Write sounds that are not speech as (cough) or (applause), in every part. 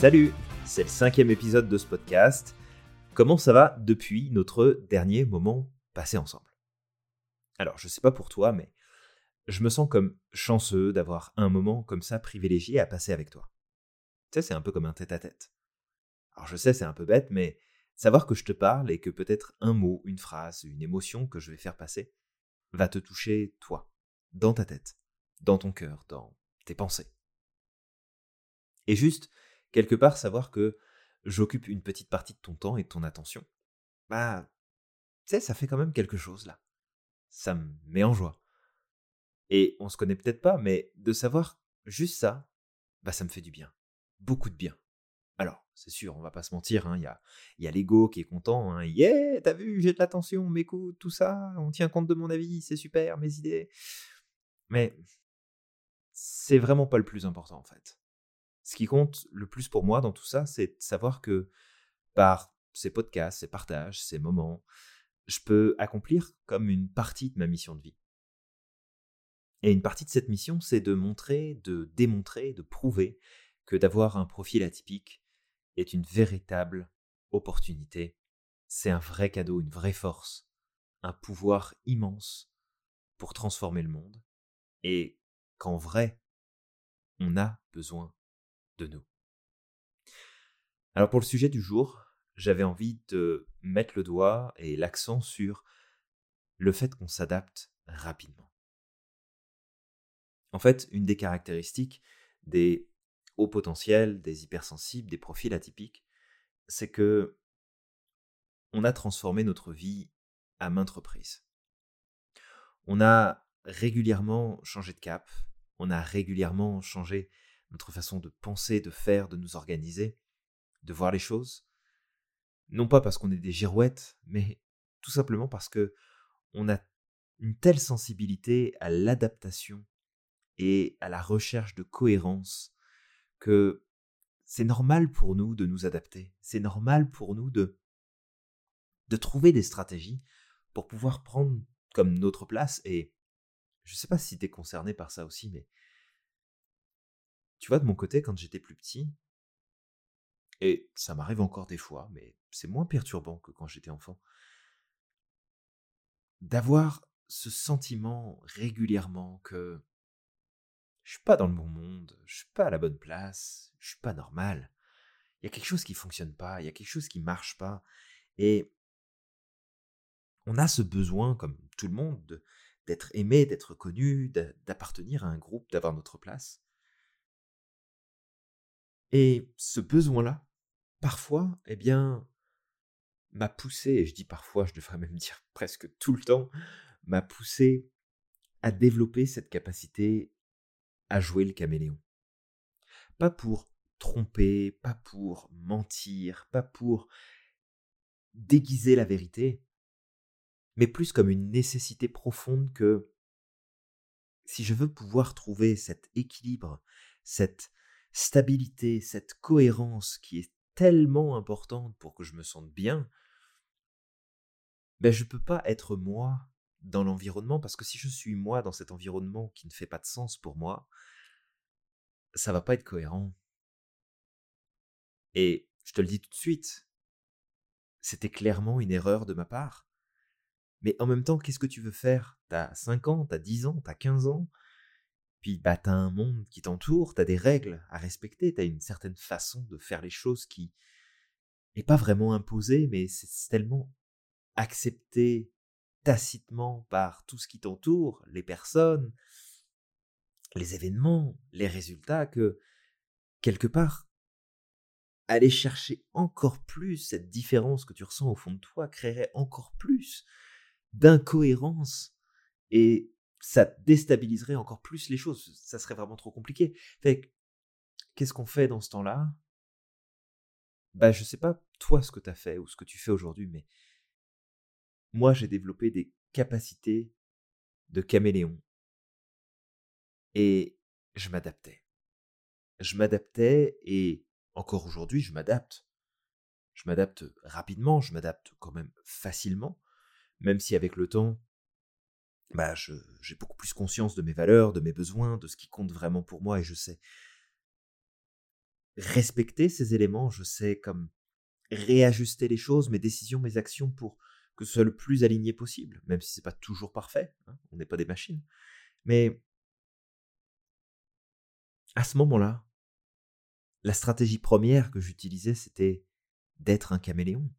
Salut, c'est le cinquième épisode de ce podcast. Comment ça va depuis notre dernier moment passé ensemble? Alors, je sais pas pour toi, mais je me sens comme chanceux d'avoir un moment comme ça privilégié à passer avec toi. Tu sais, c'est un peu comme un tête-à-tête. Alors je sais, c'est un peu bête, mais savoir que je te parle et que peut-être un mot, une phrase, une émotion que je vais faire passer va te toucher toi, dans ta tête, dans ton cœur, dans tes pensées. Et juste, quelque part, savoir que j'occupe une petite partie de ton temps et de ton attention, bah, tu sais, ça fait quand même quelque chose là. Ça me met en joie. Et on se connaît peut-être pas, mais de savoir juste ça, bah ça me fait du bien. Beaucoup de bien. Alors, c'est sûr, on va pas se mentir, il hein, y a, l'ego qui est content, hein, yeah, t'as vu, j'ai de l'attention, m'écoute, tout ça, on tient compte de mon avis, c'est super, mes idées. Mais c'est vraiment pas le plus important en fait. Ce qui compte le plus pour moi dans tout ça, c'est de savoir que par ces podcasts, ces partages, ces moments, je peux accomplir comme une partie de ma mission de vie. Et une partie de cette mission, c'est de montrer, de démontrer, de prouver que d'avoir un profil atypique est une véritable opportunité. C'est un vrai cadeau, une vraie force, un pouvoir immense pour transformer le monde. Et qu'en vrai, on a besoin Alors pour le sujet du jour, j'avais envie de mettre le doigt et l'accent sur le fait qu'on s'adapte rapidement. En fait, une des caractéristiques des hauts potentiels, des hypersensibles, des profils atypiques, c'est que on a transformé notre vie à maintes reprises. On a régulièrement changé de cap, on a régulièrement changé notre façon de penser, de faire, de nous organiser, de voir les choses. Non pas parce qu'on est des girouettes, mais tout simplement parce que on a une telle sensibilité à l'adaptation et à la recherche de cohérence que c'est normal pour nous de nous adapter. C'est normal pour nous de de trouver des stratégies pour pouvoir prendre comme notre place et je ne sais pas si tu es concerné par ça aussi mais tu vois, de mon côté, quand j'étais plus petit, et ça m'arrive encore des fois, mais c'est moins perturbant que quand j'étais enfant, d'avoir ce sentiment régulièrement que je suis pas dans le bon monde, je suis pas à la bonne place, je suis pas normal. Il y a quelque chose qui fonctionne pas, il y a quelque chose qui marche pas, et on a ce besoin, comme tout le monde, d'être aimé, d'être connu, d'appartenir à un groupe, d'avoir notre place. Et ce besoin-là, parfois, eh bien, m'a poussé, et je dis parfois, je devrais même (laughs) dire presque tout le temps, m'a poussé à développer cette capacité à jouer le caméléon. Pas pour tromper, pas pour mentir, pas pour déguiser la vérité, mais plus comme une nécessité profonde que si je veux pouvoir trouver cet équilibre, cette stabilité, cette cohérence qui est tellement importante pour que je me sente bien, ben je ne peux pas être moi dans l'environnement parce que si je suis moi dans cet environnement qui ne fait pas de sens pour moi, ça va pas être cohérent. Et je te le dis tout de suite, c'était clairement une erreur de ma part. Mais en même temps, qu'est-ce que tu veux faire? T'as 5 ans, t'as 10 ans, t'as 15 ans? Puis bah t'as un monde qui t'entoure, t'as des règles à respecter, t'as une certaine façon de faire les choses qui n'est pas vraiment imposée, mais c'est tellement accepté tacitement par tout ce qui t'entoure, les personnes, les événements, les résultats, que quelque part, aller chercher encore plus cette différence que tu ressens au fond de toi créerait encore plus d'incohérence et ça déstabiliserait encore plus les choses. Ça serait vraiment trop compliqué. Fait qu'est-ce qu'on fait dans ce temps-là? Bah, je sais pas toi ce que tu as fait ou ce que tu fais aujourd'hui, mais moi j'ai développé des capacités de caméléon. Et je m'adaptais. Je m'adaptais et encore aujourd'hui je m'adapte. Je m'adapte rapidement, je m'adapte quand même facilement, même si avec le temps, bah, j'ai beaucoup plus conscience de mes valeurs, de mes besoins, de ce qui compte vraiment pour moi, et je sais. respecter ces éléments, je sais comme réajuster les choses, mes décisions, mes actions pour que ce soit le plus aligné possible, même si c'est pas toujours parfait, hein, on n'est pas des machines. Mais à ce moment-là, la stratégie première que j'utilisais, c'était d'être un caméléon.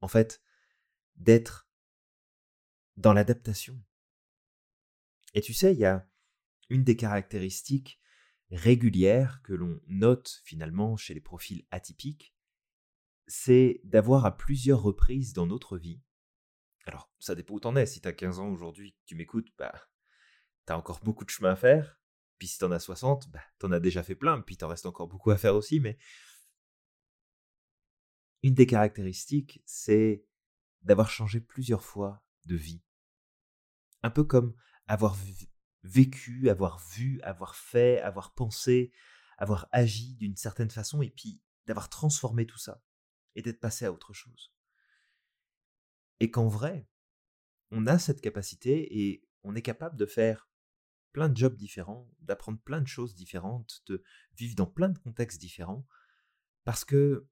En fait, d'être dans l'adaptation. Et tu sais, il y a une des caractéristiques régulières que l'on note finalement chez les profils atypiques, c'est d'avoir à plusieurs reprises dans notre vie. Alors, ça dépend où t'en es. Si t'as 15 ans aujourd'hui, tu m'écoutes, bah, t'as encore beaucoup de chemin à faire. Puis si t'en as 60, bah, t'en as déjà fait plein, puis t'en reste encore beaucoup à faire aussi, mais une des caractéristiques, c'est d'avoir changé plusieurs fois de vie. Un peu comme avoir vécu, avoir vu, avoir fait, avoir pensé, avoir agi d'une certaine façon, et puis d'avoir transformé tout ça, et d'être passé à autre chose. Et qu'en vrai, on a cette capacité et on est capable de faire plein de jobs différents, d'apprendre plein de choses différentes, de vivre dans plein de contextes différents, parce que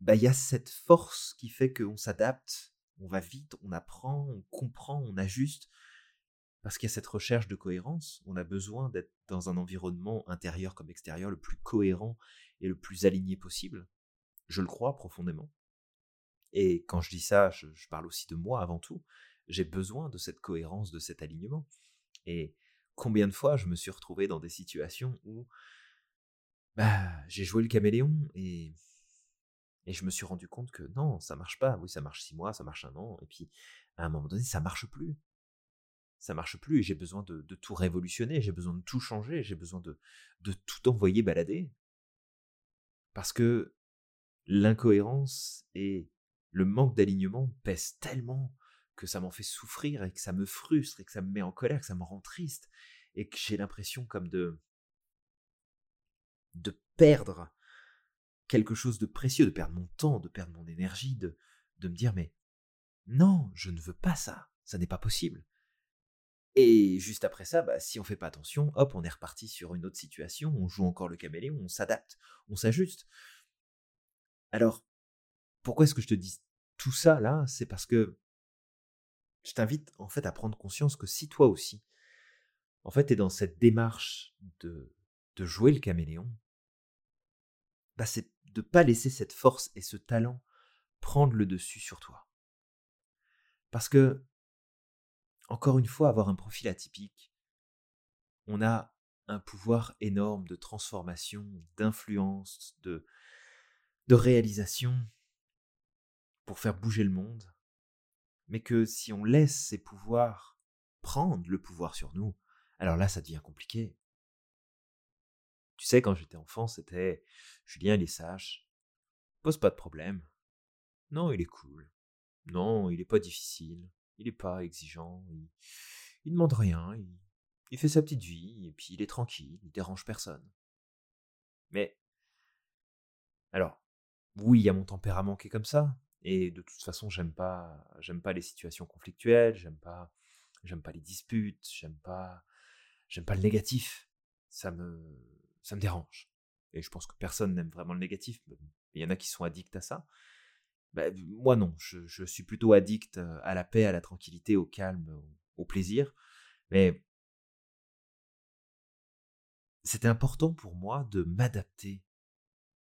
bah, il y a cette force qui fait qu'on s'adapte, on va vite, on apprend, on comprend, on ajuste, parce qu'il y a cette recherche de cohérence, on a besoin d'être dans un environnement intérieur comme extérieur le plus cohérent et le plus aligné possible. Je le crois profondément. Et quand je dis ça, je, je parle aussi de moi avant tout. J'ai besoin de cette cohérence, de cet alignement. Et combien de fois je me suis retrouvé dans des situations où bah, j'ai joué le caméléon et, et je me suis rendu compte que non, ça marche pas. Oui, ça marche six mois, ça marche un an, et puis à un moment donné, ça marche plus. Ça marche plus et j'ai besoin de, tout révolutionner, j'ai besoin de tout changer, j'ai besoin de, de tout envoyer balader. Parce que l'incohérence et le manque d'alignement pèsent tellement que ça m'en fait souffrir et que ça me frustre et que ça me met en colère, que ça me rend triste et que j'ai l'impression comme de de perdre quelque chose de précieux, de perdre mon temps, de perdre mon énergie, de, de me dire mais non, je ne veux pas ça, ça n'est pas possible. Et juste après ça, bah, si on fait pas attention, hop, on est reparti sur une autre situation, on joue encore le caméléon, on s'adapte, on s'ajuste. Alors, pourquoi est-ce que je te dis tout ça là? C'est parce que je t'invite en fait à prendre conscience que si toi aussi, en fait, tu es dans cette démarche de, de jouer le caméléon, bah c'est de pas laisser cette force et ce talent prendre le dessus sur toi. Parce que, encore une fois, avoir un profil atypique, on a un pouvoir énorme de transformation, d'influence, de, de réalisation pour faire bouger le monde mais que si on laisse ces pouvoirs prendre le pouvoir sur nous, alors là, ça devient compliqué. Tu sais, quand j'étais enfant, c'était Julien, il est sage, pose pas de problème. Non, il est cool. Non, il est pas difficile. Il est pas exigeant. Il, il demande rien. Il, il fait sa petite vie et puis il est tranquille. Il dérange personne. Mais alors, oui, il y a mon tempérament qui est comme ça. Et de toute façon, j'aime pas, j'aime pas les situations conflictuelles, j'aime pas, j'aime pas les disputes, j'aime pas, j'aime pas le négatif. Ça me, ça me dérange. Et je pense que personne n'aime vraiment le négatif. Il y en a qui sont addicts à ça. Bah, moi non, je, suis plutôt addict à la paix, à la tranquillité, au calme, au, au plaisir. Mais c'était important pour moi de m'adapter.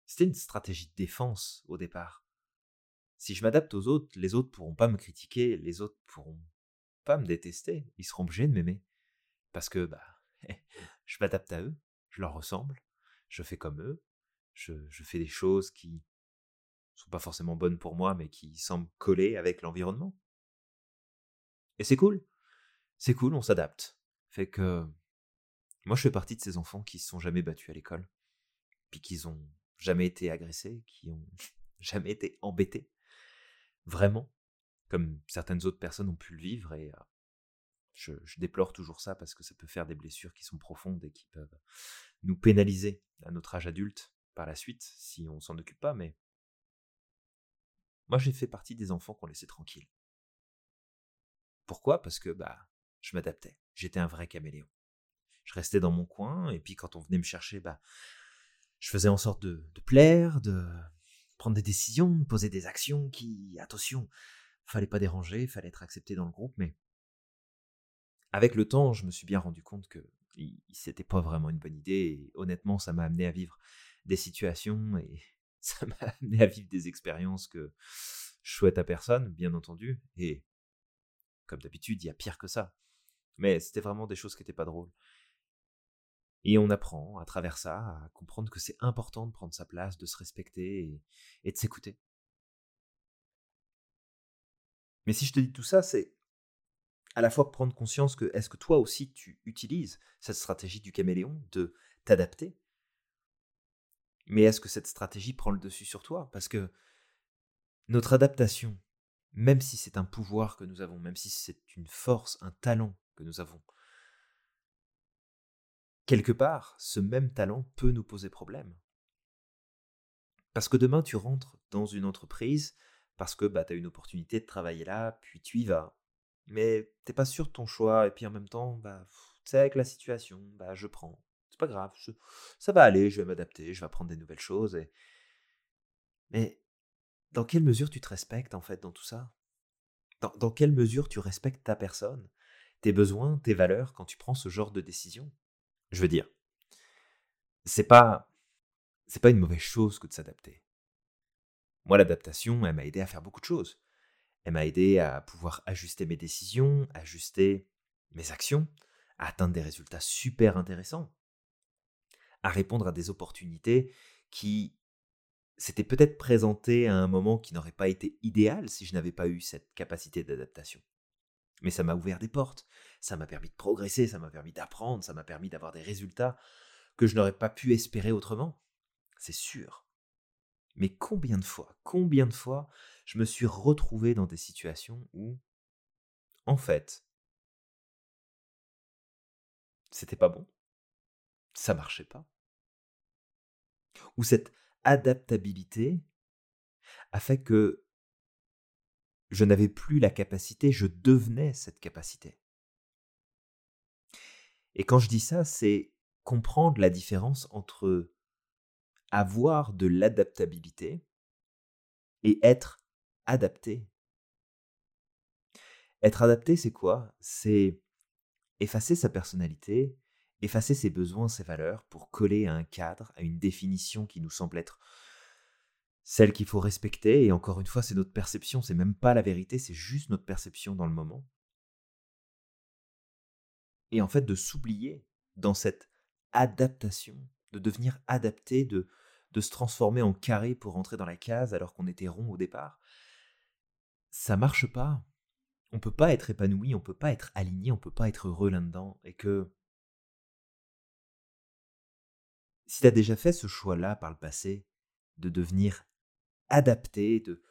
C'était une stratégie de défense au départ si je m'adapte aux autres, les autres pourront pas me critiquer, les autres pourront pas me détester, ils seront obligés de m'aimer. Parce que bah, (laughs) je m'adapte à eux, je leur ressemble, je fais comme eux, je, fais des choses qui sont pas forcément bonnes pour moi, mais qui semblent coller avec l'environnement. Et c'est cool. C'est cool, on s'adapte. Fait que moi je fais partie de ces enfants qui se sont jamais battus à l'école, puis qui ont jamais été agressés, qui ont (laughs) jamais été embêtés vraiment, comme certaines autres personnes ont pu le vivre, et je, déplore toujours ça parce que ça peut faire des blessures qui sont profondes et qui peuvent nous pénaliser à notre âge adulte par la suite si on s'en occupe pas, mais moi j'ai fait partie des enfants qu'on laissait tranquilles. Pourquoi? Parce que bah je m'adaptais, j'étais un vrai caméléon. Je restais dans mon coin et puis quand on venait me chercher, bah je faisais en sorte de, de plaire, de prendre des décisions, de poser des actions qui, attention, fallait pas déranger, fallait être accepté dans le groupe, mais avec le temps, je me suis bien rendu compte que c'était pas vraiment une bonne idée, et honnêtement, ça m'a amené à vivre des situations et (laughs) ça m'a amené à vivre des expériences que je souhaite à personne, bien entendu, et comme d'habitude, il y a pire que ça. Mais c'était vraiment des choses qui n'étaient pas drôles. Et on apprend à travers ça à comprendre que c'est important de prendre sa place, de se respecter et, de s'écouter. Mais si je te dis tout ça, c'est à la fois prendre conscience que est-ce que toi aussi tu utilises cette stratégie du caméléon de t'adapter? Mais est-ce que cette stratégie prend le dessus sur toi? Parce que notre adaptation, même si c'est un pouvoir que nous avons, même si c'est une force, un talent que nous avons, quelque part, ce même talent peut nous poser problème. Parce que demain, tu rentres dans une entreprise parce que bah, tu as une opportunité de travailler là, puis tu y vas. Mais t'es pas sûr de ton choix, et puis en même temps, bah, sais, avec la situation, bah, je prends. C'est pas grave, ça va aller, je vais m'adapter, je vais apprendre des nouvelles choses. Mais dans quelle mesure tu te respectes en fait dans tout ça? Dans, dans quelle mesure tu respectes ta personne, tes besoins, tes valeurs quand tu prends ce genre de décision? Je veux dire, c'est pas c'est pas une mauvaise chose que de s'adapter. Moi, l'adaptation, elle m'a aidé à faire beaucoup de choses. Elle m'a aidé à pouvoir ajuster mes décisions, ajuster mes actions, à atteindre des résultats super intéressants, à répondre à des opportunités qui s'étaient peut-être présentées à un moment qui n'aurait pas été idéal si je n'avais pas eu cette capacité d'adaptation. Mais ça m'a ouvert des portes, ça m'a permis de progresser, ça m'a permis d'apprendre, ça m'a permis d'avoir des résultats que je n'aurais pas pu espérer autrement. C'est sûr. Mais combien de fois, combien de fois je me suis retrouvé dans des situations où, en fait, c'était pas bon, ça marchait pas, où cette adaptabilité a fait que je n'avais plus la capacité, je devenais cette capacité. Et quand je dis ça, c'est comprendre la différence entre avoir de l'adaptabilité et être adapté. Être adapté, c'est quoi? C'est effacer sa personnalité, effacer ses besoins, ses valeurs pour coller à un cadre, à une définition qui nous semble être celle qu'il faut respecter. Et encore une fois, c'est notre perception, c'est même pas la vérité, c'est juste notre perception dans le moment. Et en fait, de s'oublier dans cette adaptation, de devenir adapté, de de se transformer en carré pour rentrer dans la case alors qu'on était rond au départ. Ça marche pas. On peut pas être épanoui, on peut pas être aligné, on peut pas être heureux là-dedans. Et que si tu as déjà fait ce choix-là par le passé, de devenir adapté, de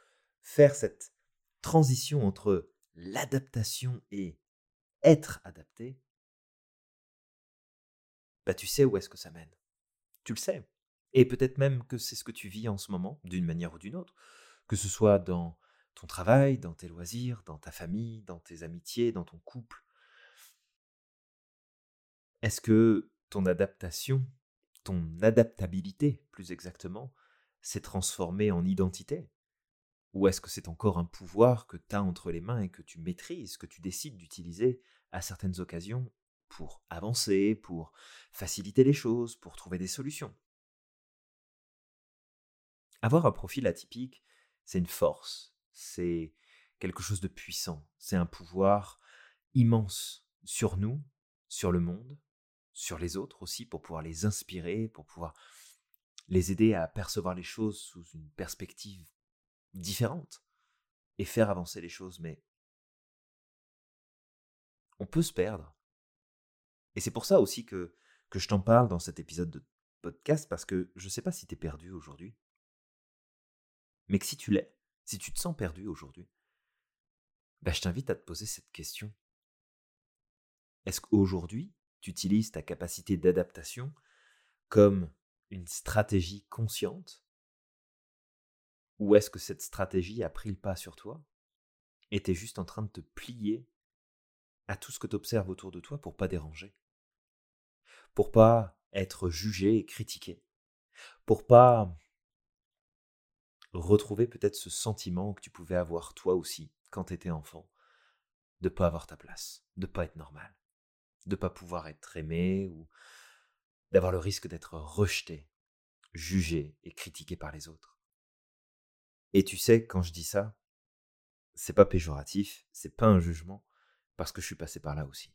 faire cette transition entre l'adaptation et être adapté, bah tu sais où est-ce que ça mène. Tu le sais. Et peut-être même que c'est ce que tu vis en ce moment, d'une manière ou d'une autre, que ce soit dans ton travail, dans tes loisirs, dans ta famille, dans tes amitiés, dans ton couple. Est-ce que ton adaptation, ton adaptabilité plus exactement, s'est transformée en identité? Ou est-ce que c'est encore un pouvoir que tu as entre les mains et que tu maîtrises, que tu décides d'utiliser à certaines occasions pour avancer, pour faciliter les choses, pour trouver des solutions? Avoir un profil atypique, c'est une force, c'est quelque chose de puissant, c'est un pouvoir immense sur nous, sur le monde, sur les autres aussi, pour pouvoir les inspirer, pour pouvoir les aider à percevoir les choses sous une perspective différente et faire avancer les choses. Mais on peut se perdre. Et c'est pour ça aussi que, que je t'en parle dans cet épisode de podcast, parce que je ne sais pas si tu es perdu aujourd'hui. Mais que si tu l'es, si tu te sens perdu aujourd'hui, bah, je t'invite à te poser cette question. Est-ce qu'aujourd'hui, tu utilises ta capacité d'adaptation comme une stratégie consciente? Ou est-ce que cette stratégie a pris le pas sur toi et tu es juste en train de te plier à tout ce que tu observes autour de toi pour pas déranger? Pour pas être jugé et critiqué? Pour pas retrouver peut-être ce sentiment que tu pouvais avoir toi aussi quand tu étais enfant, de pas avoir ta place, de pas être normal, de pas pouvoir être aimé ou d'avoir le risque d'être rejeté, jugé et critiqué par les autres. Et tu sais, quand je dis ça, c'est pas péjoratif, c'est pas un jugement, parce que je suis passé par là aussi.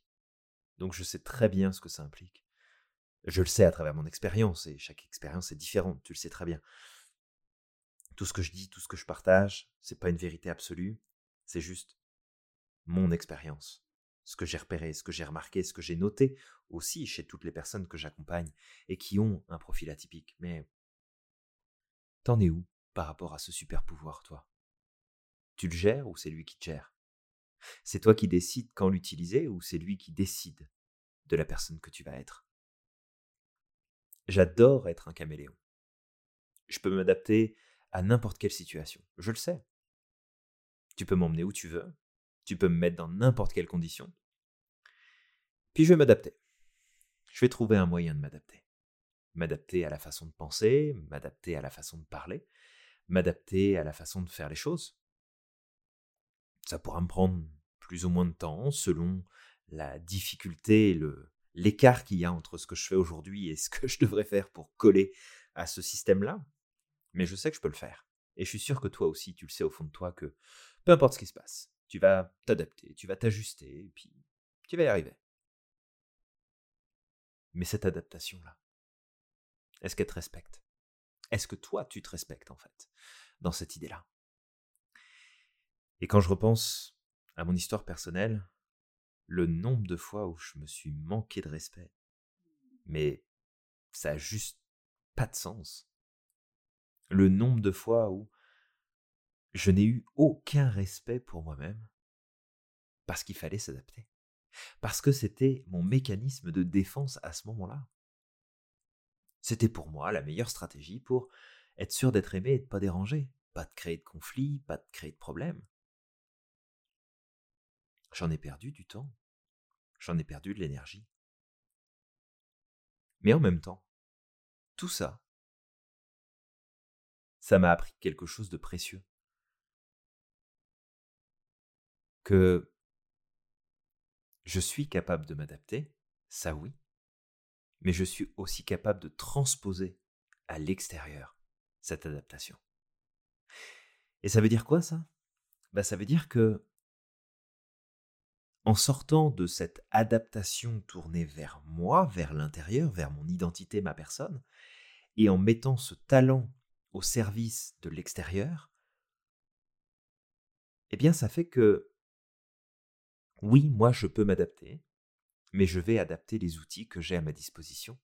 Donc je sais très bien ce que ça implique. Je le sais à travers mon expérience, et chaque expérience est différente, tu le sais très bien. Tout ce que je dis, tout ce que je partage, c'est pas une vérité absolue, c'est juste mon expérience, ce que j'ai repéré, ce que j'ai remarqué, ce que j'ai noté aussi chez toutes les personnes que j'accompagne et qui ont un profil atypique. Mais t'en es où par rapport à ce super pouvoir, toi? Tu le gères ou c'est lui qui te gère? C'est toi qui décides quand l'utiliser ou c'est lui qui décide de la personne que tu vas être? J'adore être un caméléon. Je peux m'adapter à n'importe quelle situation. Je le sais. Tu peux m'emmener où tu veux. Tu peux me mettre dans n'importe quelle condition. Puis je vais m'adapter. Je vais trouver un moyen de m'adapter. M'adapter à la façon de penser, m'adapter à la façon de parler, m'adapter à la façon de faire les choses. Ça pourra me prendre plus ou moins de temps selon la difficulté le, l'écart qu'il y a entre ce que je fais aujourd'hui et ce que je devrais faire pour coller à ce système-là mais je sais que je peux le faire. Et je suis sûr que toi aussi, tu le sais au fond de toi que peu importe ce qui se passe, tu vas t'adapter, tu vas t'ajuster, et puis tu vas y arriver. Mais cette adaptation-là, est-ce qu'elle te respecte? Est-ce que toi, tu te respectes en fait, dans cette idée-là? Et quand je repense à mon histoire personnelle, le nombre de fois où je me suis manqué de respect, mais ça a juste pas de sens le nombre de fois où je n'ai eu aucun respect pour moi-même parce qu'il fallait s'adapter. Parce que c'était mon mécanisme de défense à ce moment-là. C'était pour moi la meilleure stratégie pour être sûr d'être aimé et de pas déranger, pas de créer de conflits, pas de créer de problèmes. J'en ai perdu du temps, j'en ai perdu de l'énergie. Mais en même temps, tout ça, ça m'a appris quelque chose de précieux. Que je suis capable de m'adapter, ça oui, mais je suis aussi capable de transposer à l'extérieur cette adaptation. Et ça veut dire quoi ça? Bah, Ça veut dire que en sortant de cette adaptation tournée vers moi, vers l'intérieur, vers mon identité, ma personne, et en mettant ce talent au service de l'extérieur, eh bien ça fait que oui, moi je peux m'adapter, mais je vais adapter les outils que j'ai à ma disposition.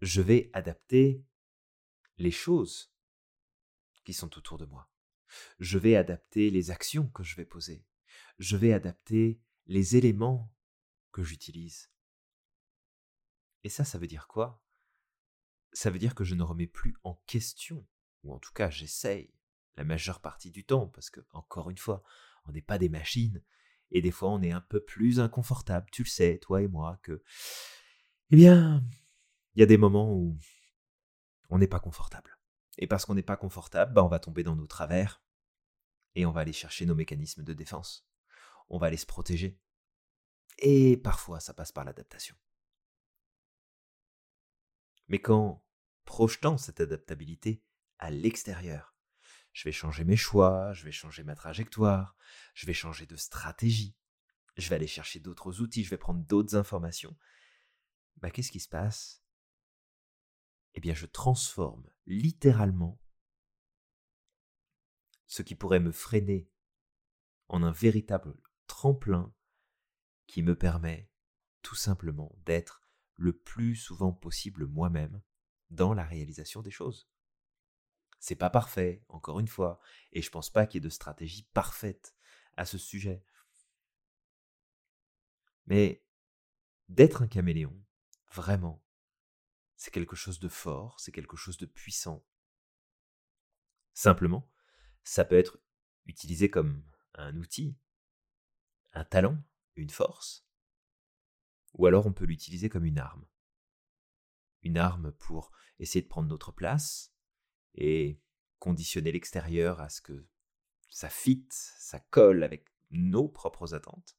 Je vais adapter les choses qui sont autour de moi. Je vais adapter les actions que je vais poser. Je vais adapter les éléments que j'utilise. Et ça, ça veut dire quoi? Ça veut dire que je ne remets plus en question ou en tout cas j'essaye la majeure partie du temps, parce que, encore une fois, on n'est pas des machines, et des fois on est un peu plus inconfortable, tu le sais, toi et moi, que, eh bien, il y a des moments où on n'est pas confortable. Et parce qu'on n'est pas confortable, bah, on va tomber dans nos travers, et on va aller chercher nos mécanismes de défense. On va aller se protéger. Et parfois, ça passe par l'adaptation. Mais quand, projetant cette adaptabilité, à l'extérieur. Je vais changer mes choix, je vais changer ma trajectoire, je vais changer de stratégie, je vais aller chercher d'autres outils, je vais prendre d'autres informations. Bah, qu'est-ce qui se passe? Eh bien, je transforme littéralement ce qui pourrait me freiner en un véritable tremplin qui me permet tout simplement d'être le plus souvent possible moi-même dans la réalisation des choses. C'est pas parfait, encore une fois, et je pense pas qu'il y ait de stratégie parfaite à ce sujet. Mais d'être un caméléon, vraiment, c'est quelque chose de fort, c'est quelque chose de puissant. Simplement, ça peut être utilisé comme un outil, un talent, une force, ou alors on peut l'utiliser comme une arme. une arme pour essayer de prendre notre place et conditionner l'extérieur à ce que ça fit, ça colle avec nos propres attentes.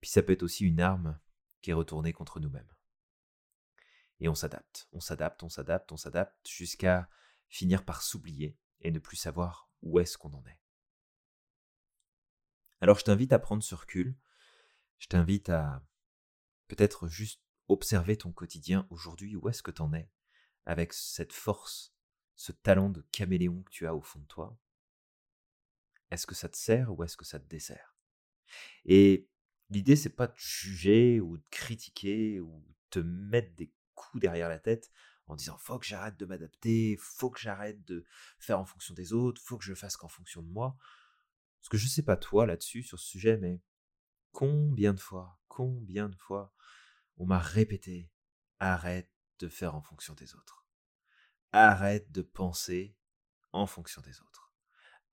Puis ça peut être aussi une arme qui est retournée contre nous-mêmes. Et on s'adapte, on s'adapte, on s'adapte, on s'adapte jusqu'à finir par s'oublier et ne plus savoir où est-ce qu'on en est. Alors je t'invite à prendre ce recul, je t'invite à peut-être juste observer ton quotidien aujourd'hui, où est-ce que tu en es avec cette force, ce talent de caméléon que tu as au fond de toi? Est-ce que ça te sert ou est-ce que ça te dessert? Et l'idée, c'est pas de juger ou de critiquer ou de te mettre des coups derrière la tête en disant faut que j'arrête de m'adapter, faut que j'arrête de faire en fonction des autres, faut que je fasse qu'en fonction de moi. Parce que je sais pas toi là-dessus, sur ce sujet, mais combien de fois, combien de fois on m'a répété arrête de faire en fonction des autres. Arrête de penser en fonction des autres.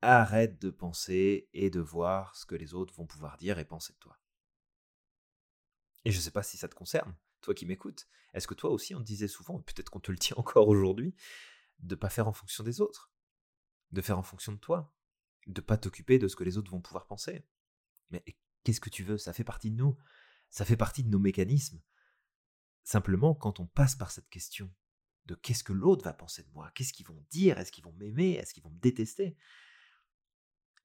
Arrête de penser et de voir ce que les autres vont pouvoir dire et penser de toi. Et je ne sais pas si ça te concerne, toi qui m'écoutes. Est-ce que toi aussi on te disait souvent, peut-être qu'on te le dit (laughs) encore aujourd'hui, de pas faire en fonction des autres, de faire en fonction de toi, de pas t'occuper de ce que les autres vont pouvoir penser? Mais qu'est-ce que tu veux? Ça fait partie de nous, ça fait partie de nos mécanismes. Simplement, quand on passe par cette question de qu'est-ce que l'autre va penser de moi, qu'est-ce qu'ils vont dire, est-ce qu'ils vont m'aimer, est-ce qu'ils vont me détester,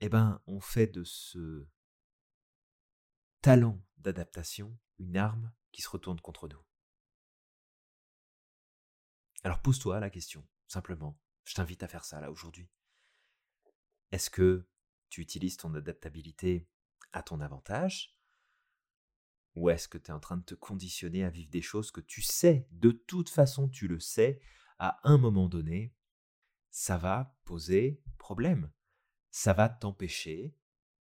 eh ben, on fait de ce talent d'adaptation une arme qui se retourne contre nous. Alors pose-toi la question, simplement. Je t'invite à faire ça là aujourd'hui. Est-ce que tu utilises ton adaptabilité à ton avantage ou est-ce que tu es en train de te conditionner à vivre des choses que tu sais, de toute façon tu le sais, à un moment donné, ça va poser problème. Ça va t'empêcher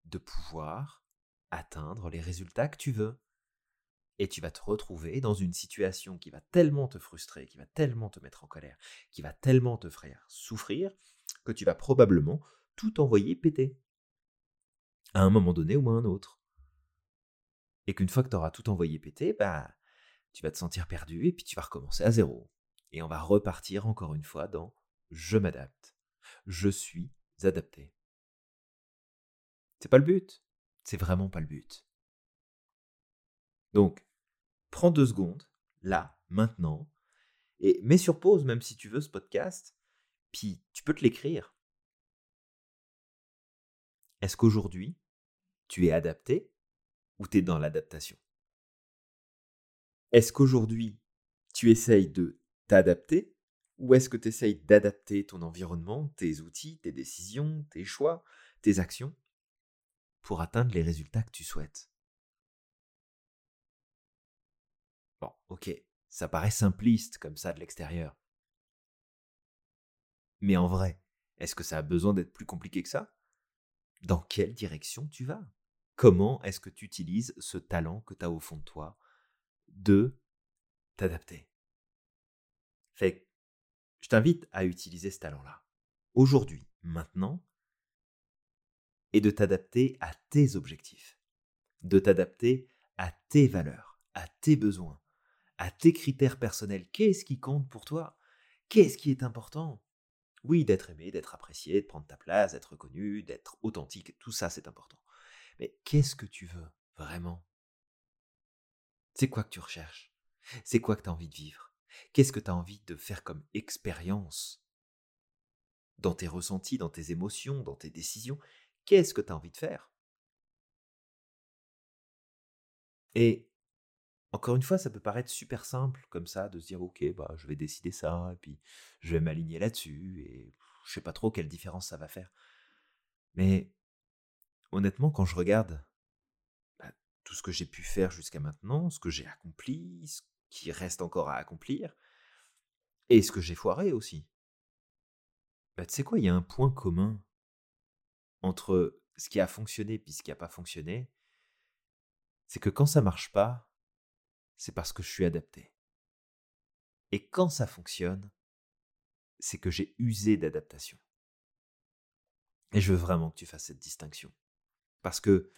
de pouvoir atteindre les résultats que tu veux. Et tu vas te retrouver dans une situation qui va tellement te frustrer, qui va tellement te mettre en colère, qui va tellement te faire souffrir, que tu vas probablement tout envoyer péter. À un moment donné ou à un autre et qu'une fois que tu auras tout envoyé péter, bah, tu vas te sentir perdu et puis tu vas recommencer à zéro. Et on va repartir encore une fois dans je m'adapte. Je suis adapté. C'est pas le but. C'est vraiment pas le but. Donc, prends deux secondes, là, maintenant, et mets sur pause, même si tu veux, ce podcast, puis tu peux te l'écrire. Est-ce qu'aujourd'hui, tu es adapté? Ou tu es dans l'adaptation? Est-ce qu'aujourd'hui, tu essayes de t'adapter ou est-ce que tu essayes d'adapter ton environnement, tes outils, tes décisions, tes choix, tes actions pour atteindre les résultats que tu souhaites? Bon, ok, ça paraît simpliste comme ça de l'extérieur. Mais en vrai, est-ce que ça a besoin d'être plus compliqué que ça? Dans quelle direction tu vas? Comment est-ce que tu utilises ce talent que tu as au fond de toi de t'adapter? Fait je t'invite à utiliser ce talent-là, aujourd'hui, maintenant, et de t'adapter à tes objectifs, de t'adapter à tes valeurs, à tes besoins, à tes critères personnels. Qu'est-ce qui compte pour toi? Qu'est-ce qui est important? Oui, d'être aimé, d'être apprécié, de prendre ta place, d'être reconnu, d'être authentique, tout ça c'est important. Mais qu'est-ce que tu veux vraiment? C'est quoi que tu recherches? C'est quoi que tu as envie de vivre? Qu'est-ce que tu as envie de faire comme expérience? Dans tes ressentis, dans tes émotions, dans tes décisions, qu'est-ce que tu as envie de faire? Et encore une fois, ça peut paraître super simple comme ça de se dire ok, bah je vais décider ça et puis je vais m'aligner là-dessus et je sais pas trop quelle différence ça va faire. Mais honnêtement, quand je regarde bah, tout ce que j'ai pu faire jusqu'à maintenant, ce que j'ai accompli, ce qui reste encore à accomplir, et ce que j'ai foiré aussi, bah, tu sais quoi, il y a un point commun entre ce qui a fonctionné et ce qui n'a pas fonctionné, c'est que quand ça marche pas, c'est parce que je suis adapté. Et quand ça fonctionne, c'est que j'ai usé d'adaptation. Et je veux vraiment que tu fasses cette distinction. Parce que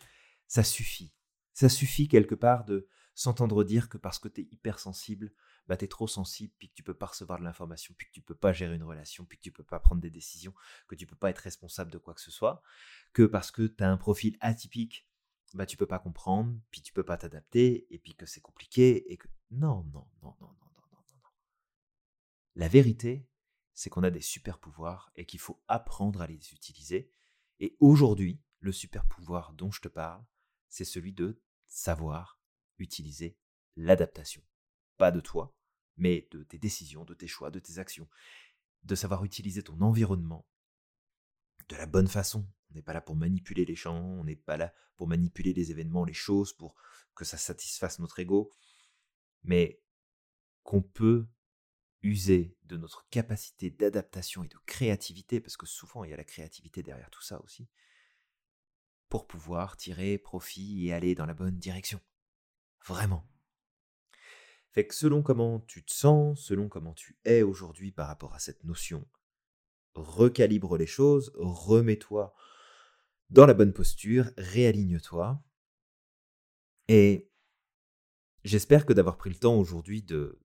ça suffit. Ça suffit quelque part de s'entendre dire que parce que tu es hypersensible, bah tu es trop sensible, puis que tu peux pas recevoir de l'information, puis que tu peux pas gérer une relation, puis que tu peux pas prendre des décisions, que tu peux pas être responsable de quoi que ce soit, que parce que tu as un profil atypique, bah tu peux pas comprendre, puis tu peux pas t'adapter, et puis que c'est compliqué, et que non, non, non, non, non, non, non, non. La vérité, c'est qu'on a des super pouvoirs et qu'il faut apprendre à les utiliser. Et aujourd'hui, le super pouvoir dont je te parle, c'est celui de savoir utiliser l'adaptation. Pas de toi, mais de tes décisions, de tes choix, de tes actions. De savoir utiliser ton environnement de la bonne façon. On n'est pas là pour manipuler les champs, on n'est pas là pour manipuler les événements, les choses, pour que ça satisfasse notre ego, mais qu'on peut user de notre capacité d'adaptation et de créativité, parce que souvent il y a la créativité derrière tout ça aussi, pour pouvoir tirer profit et aller dans la bonne direction. Vraiment. Fait que selon comment tu te sens, selon comment tu es aujourd'hui par rapport à cette notion, recalibre les choses, remets-toi dans la bonne posture, réaligne-toi. Et j'espère que d'avoir pris le temps aujourd'hui de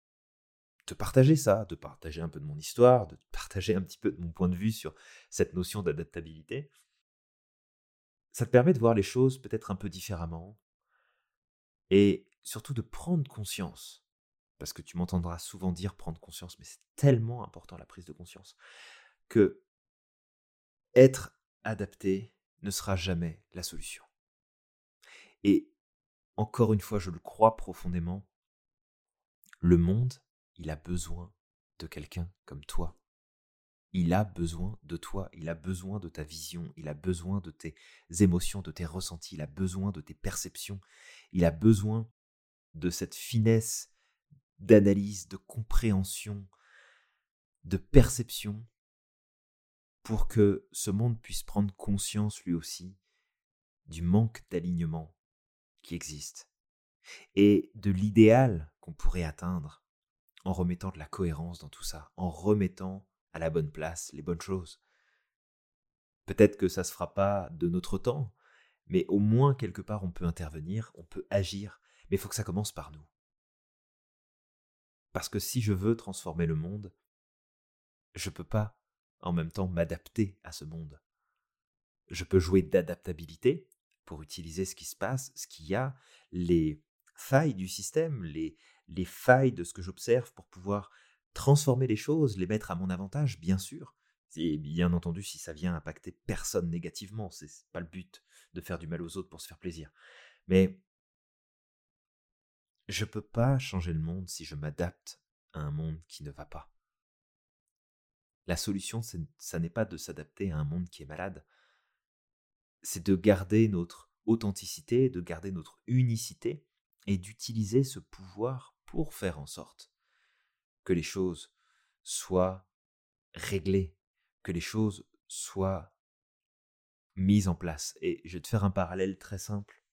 te partager ça, de partager un peu de mon histoire, de partager un petit peu de mon point de vue sur cette notion d'adaptabilité, ça te permet de voir les choses peut-être un peu différemment et surtout de prendre conscience, parce que tu m'entendras souvent dire prendre conscience, mais c'est tellement important la prise de conscience, que être adapté ne sera jamais la solution. Et encore une fois, je le crois profondément, le monde, il a besoin de quelqu'un comme toi il a besoin de toi, il a besoin de ta vision, il a besoin de tes émotions, de tes ressentis, il a besoin de tes perceptions, il a besoin de cette finesse d'analyse, de compréhension, de perception, pour que ce monde puisse prendre conscience lui aussi du manque d'alignement qui existe et de l'idéal qu'on pourrait atteindre en remettant de la cohérence dans tout ça, en remettant à la bonne place les bonnes choses. Peut-être que ça se fera pas de notre temps, mais au moins quelque part on peut intervenir, on peut agir, mais il faut que ça commence par nous. Parce que si je veux transformer le monde, je ne peux pas en même temps m'adapter à ce monde. Je peux jouer d'adaptabilité pour utiliser ce qui se passe, ce qu'il y a, les failles du système, les, les failles de ce que j'observe pour pouvoir transformer les choses, les mettre à mon avantage, bien sûr. Et bien entendu, si ça vient impacter personne négativement, c'est pas le but de faire du mal aux autres pour se faire plaisir. Mais je peux pas changer le monde si je m'adapte à un monde qui ne va pas. La solution, ça n'est pas de s'adapter à un monde qui est malade, c'est de garder notre authenticité, de garder notre unicité et d'utiliser ce pouvoir pour faire en sorte que les choses soient réglées, que les choses soient mises en place. Et je vais te faire un parallèle très simple.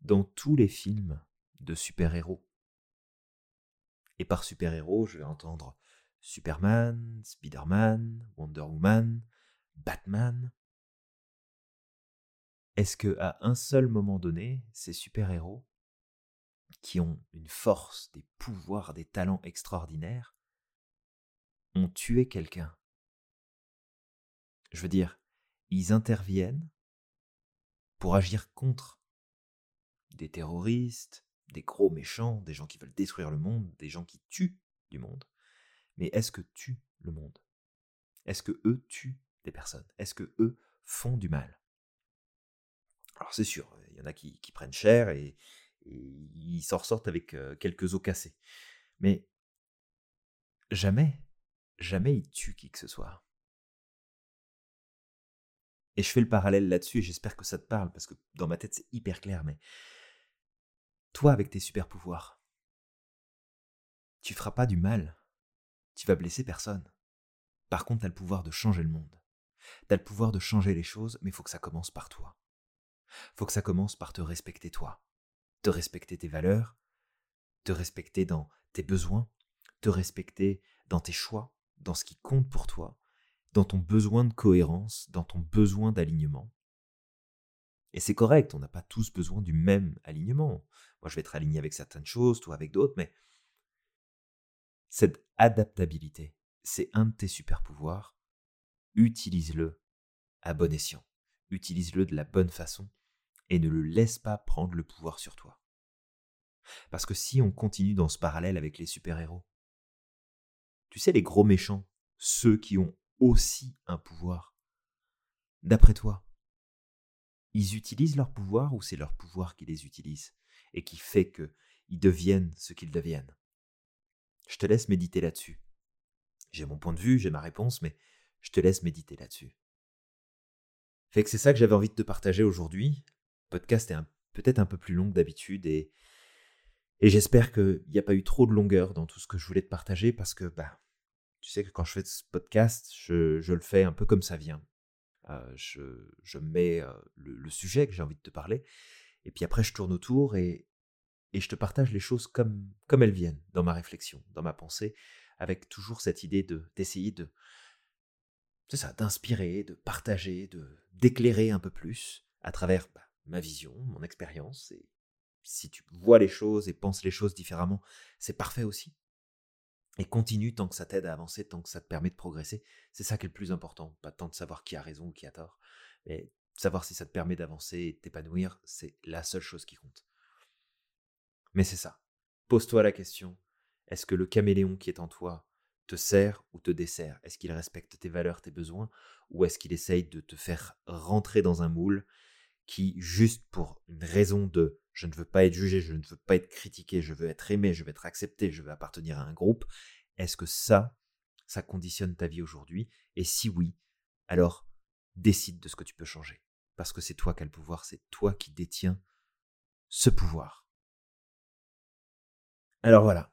Dans tous les films de super-héros, et par super-héros, je vais entendre Superman, Spider-Man, Wonder Woman, Batman. Est-ce que à un seul moment donné, ces super-héros qui ont une force, des pouvoirs, des talents extraordinaires, ont tué quelqu'un. Je veux dire, ils interviennent pour agir contre des terroristes, des gros méchants, des gens qui veulent détruire le monde, des gens qui tuent du monde. Mais est-ce que tuent le monde? Est-ce que eux tuent des personnes? Est-ce que eux font du mal? Alors c'est sûr, il y en a qui, qui prennent cher et, et ils s'en ressortent avec quelques os cassés. Mais jamais, jamais ils tuent qui que ce soit. Et je fais le parallèle là-dessus et j'espère que ça te parle parce que dans ma tête c'est hyper clair, mais toi avec tes super pouvoirs, tu feras pas du mal, tu vas blesser personne. Par contre, tu as le pouvoir de changer le monde. Tu as le pouvoir de changer les choses, mais il faut que ça commence par toi. Faut que ça commence par te respecter toi te respecter tes valeurs, te respecter dans tes besoins, te respecter dans tes choix, dans ce qui compte pour toi, dans ton besoin de cohérence, dans ton besoin d'alignement. Et c'est correct, on n'a pas tous besoin du même alignement. Moi, je vais être aligné avec certaines choses, toi avec d'autres, mais Cette adaptabilité, c'est un de tes super pouvoirs. Utilise-le à bon escient. Utilise-le de la bonne façon et ne le laisse pas prendre le pouvoir sur toi. Parce que si on continue dans ce parallèle avec les super-héros, tu sais, les gros méchants, ceux qui ont aussi un pouvoir, d'après toi, ils utilisent leur pouvoir ou c'est leur pouvoir qui les utilise et qui fait qu'ils deviennent ce qu'ils deviennent? Je te laisse méditer là-dessus. J'ai mon point de vue, j'ai ma réponse, mais je te laisse méditer là-dessus. Fait que c'est ça que j'avais envie de te partager aujourd'hui. Podcast est peut-être un peu plus long que d'habitude et, j'espère qu'il n'y a pas eu trop de longueur dans tout ce que je voulais te partager parce que bah, tu sais que quand je fais ce podcast, je, le fais un peu comme ça vient. Euh, je, mets euh, le, sujet que j'ai envie de te parler, et puis après je tourne autour et, je te partage les choses comme, elles viennent, dans ma réflexion, dans ma pensée, avec toujours cette idée de d'essayer de, c'est ça, d'inspirer, de partager, de d'éclairer un peu plus à travers bah, ma vision, mon expérience. Et si tu vois les choses et penses les choses différemment, c'est parfait aussi. Et continue tant que ça t'aide à avancer, tant que ça te permet de progresser. C'est ça qui est le plus important. Pas tant de savoir qui a raison ou qui a tort, mais savoir si ça te permet d'avancer et de t'épanouir, c'est la seule chose qui compte. Mais c'est ça. Pose-toi la question, est-ce que le caméléon qui est en toi te sert ou te dessert? Est-ce qu'il respecte tes valeurs, tes besoins, ou est-ce qu'il essaye de te faire rentrer dans un moule qui, juste pour une raison de je ne veux pas être jugé, je ne veux pas être critiqué, je veux être aimé, je veux être accepté, je veux appartenir à un groupe, est-ce que ça, ça conditionne ta vie aujourd'hui? Et si oui, alors décide de ce que tu peux changer. Parce que c'est toi qui as le pouvoir, c'est toi qui détiens ce pouvoir. Alors voilà,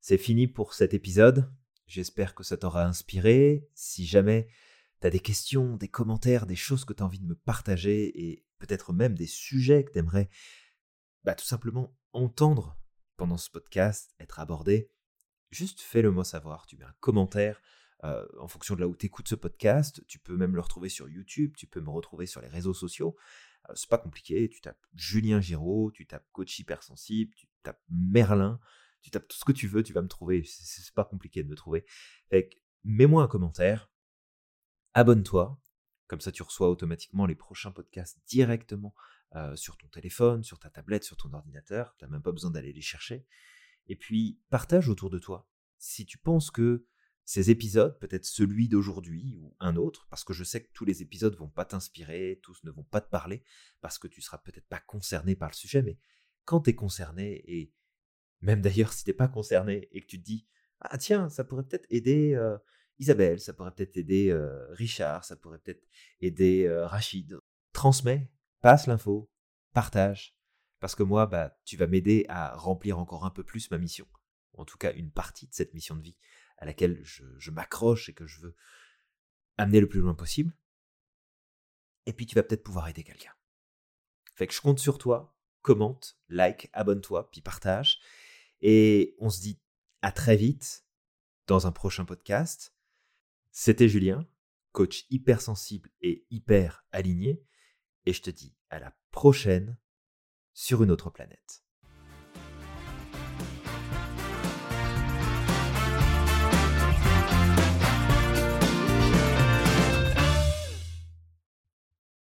c'est fini pour cet épisode. J'espère que ça t'aura inspiré. Si jamais tu as des questions, des commentaires, des choses que tu as envie de me partager et peut-être même des sujets que tu aimerais bah, tout simplement entendre pendant ce podcast, être abordé, juste fais-le moi savoir. Tu mets un commentaire euh, en fonction de là où tu écoutes ce podcast. Tu peux même le retrouver sur YouTube, tu peux me retrouver sur les réseaux sociaux. Euh, c'est pas compliqué, tu tapes Julien Giraud, tu tapes coach hypersensible, tu tapes Merlin, tu tapes tout ce que tu veux, tu vas me trouver. C'est pas compliqué de me trouver. mets-moi un commentaire, abonne-toi, comme ça tu reçois automatiquement les prochains podcasts directement euh, sur ton téléphone, sur ta tablette, sur ton ordinateur. Tu n'as même pas besoin d'aller les chercher. Et puis, partage autour de toi. Si tu penses que ces épisodes, peut-être celui d'aujourd'hui ou un autre, parce que je sais que tous les épisodes vont pas t'inspirer, tous ne vont pas te parler, parce que tu seras peut-être pas concerné par le sujet, mais quand tu es concerné, et même d'ailleurs si t'es pas concerné et que tu te dis, ah tiens, ça pourrait peut-être aider euh, Isabelle, ça pourrait peut-être aider euh, Richard, ça pourrait peut-être aider Rachid, transmets passe l'info, partage, parce que moi, bah, tu vas m'aider à remplir encore un peu plus ma mission, en tout cas une partie de cette mission de vie à laquelle je, m'accroche et que je veux amener le plus loin possible. Et puis tu vas peut-être pouvoir aider quelqu'un. Fait que je compte sur toi, commente, like, abonne-toi, puis partage. Et on se dit à très vite dans un prochain podcast. C'était Julien, coach hypersensible et hyper aligné et je te dis à la prochaine sur une autre planète.